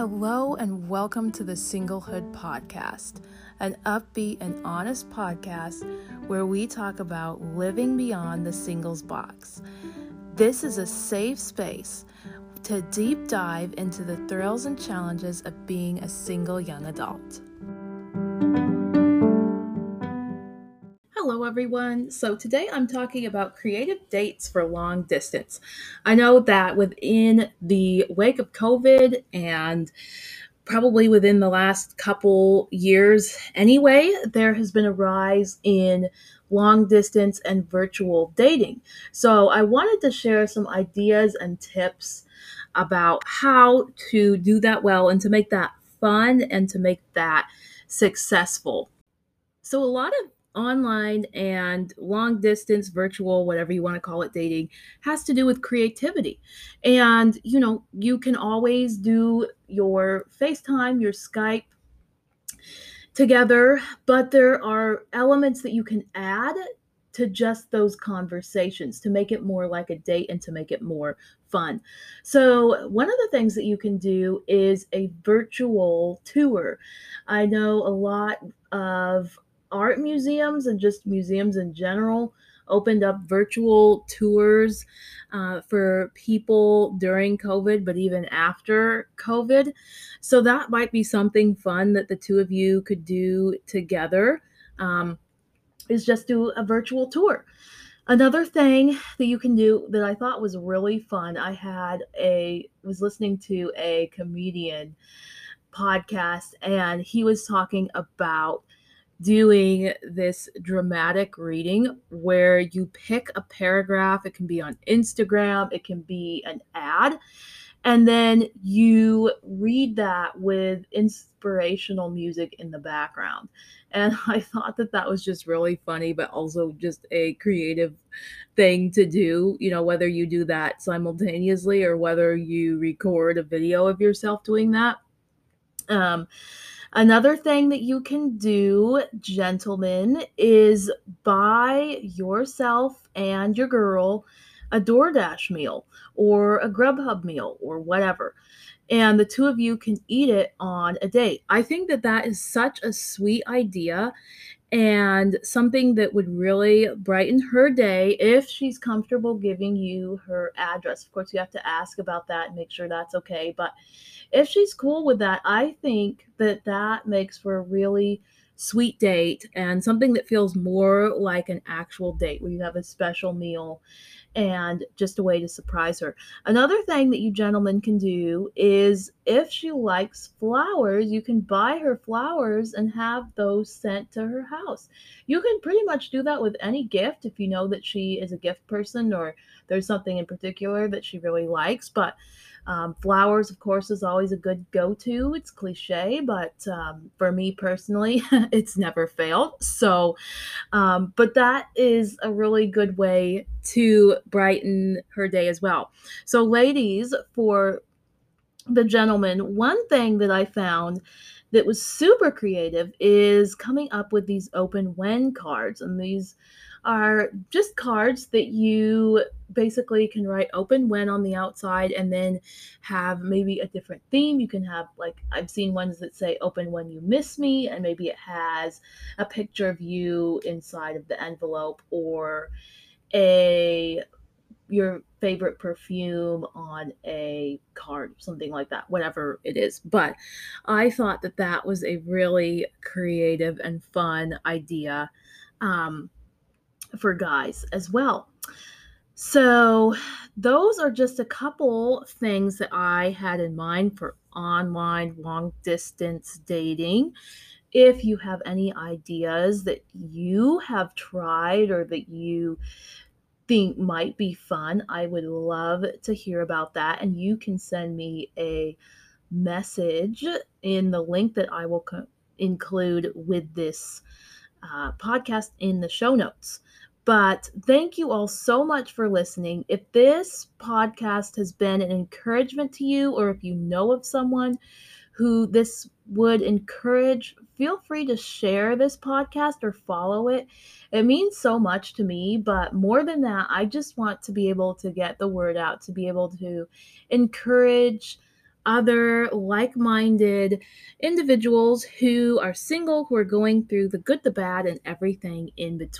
Hello, and welcome to the Singlehood Podcast, an upbeat and honest podcast where we talk about living beyond the singles box. This is a safe space to deep dive into the thrills and challenges of being a single young adult. Hello, everyone. So, today I'm talking about creative dates for long distance. I know that within the wake of COVID and probably within the last couple years anyway, there has been a rise in long distance and virtual dating. So, I wanted to share some ideas and tips about how to do that well and to make that fun and to make that successful. So, a lot of online and long distance virtual whatever you want to call it dating has to do with creativity and you know you can always do your facetime your skype together but there are elements that you can add to just those conversations to make it more like a date and to make it more fun. So, one of the things that you can do is a virtual tour. I know a lot of art museums and just museums in general opened up virtual tours uh, for people during COVID, but even after COVID. So that might be something fun that the two of you could do together. Um, is just do a virtual tour. Another thing that you can do that I thought was really fun. I had a was listening to a comedian podcast and he was talking about doing this dramatic reading where you pick a paragraph. It can be on Instagram, it can be an ad, and then you read that with inspirational music in the background. And I thought that that was just really funny, but also just a creative thing to do. You know, whether you do that simultaneously or whether you record a video of yourself doing that. Um, Another thing that you can do, gentlemen, is buy yourself and your girl a DoorDash meal or a Grubhub meal or whatever. And the two of you can eat it on a date. I think that that is such a sweet idea and something that would really brighten her day if she's comfortable giving you her address. Of course, you have to ask about that and make sure that's okay. But if she's cool with that, I think that that makes for a really sweet date and something that feels more like an actual date where you have a special meal and just a way to surprise her. Another thing that you gentlemen can do is if she likes flowers, you can buy her flowers and have those sent to her house. You can pretty much do that with any gift if you know that she is a gift person or there's something in particular that she really likes. But um, flowers, of course, is always a good go to. It's cliche, but um, for me personally, it's never failed. So, um, but that is a really good way to brighten her day as well. So, ladies, for the gentleman, one thing that I found that was super creative is coming up with these open when cards. And these are just cards that you basically can write open when on the outside and then have maybe a different theme. You can have, like, I've seen ones that say open when you miss me, and maybe it has a picture of you inside of the envelope or a your favorite perfume on a card, something like that, whatever it is. But I thought that that was a really creative and fun idea. Um, for guys as well. So, those are just a couple things that I had in mind for online long distance dating. If you have any ideas that you have tried or that you think might be fun, I would love to hear about that. And you can send me a message in the link that I will co- include with this uh, podcast in the show notes. But thank you all so much for listening. If this podcast has been an encouragement to you, or if you know of someone who this would encourage, feel free to share this podcast or follow it. It means so much to me, but more than that, I just want to be able to get the word out, to be able to encourage other like minded individuals who are single, who are going through the good, the bad, and everything in between.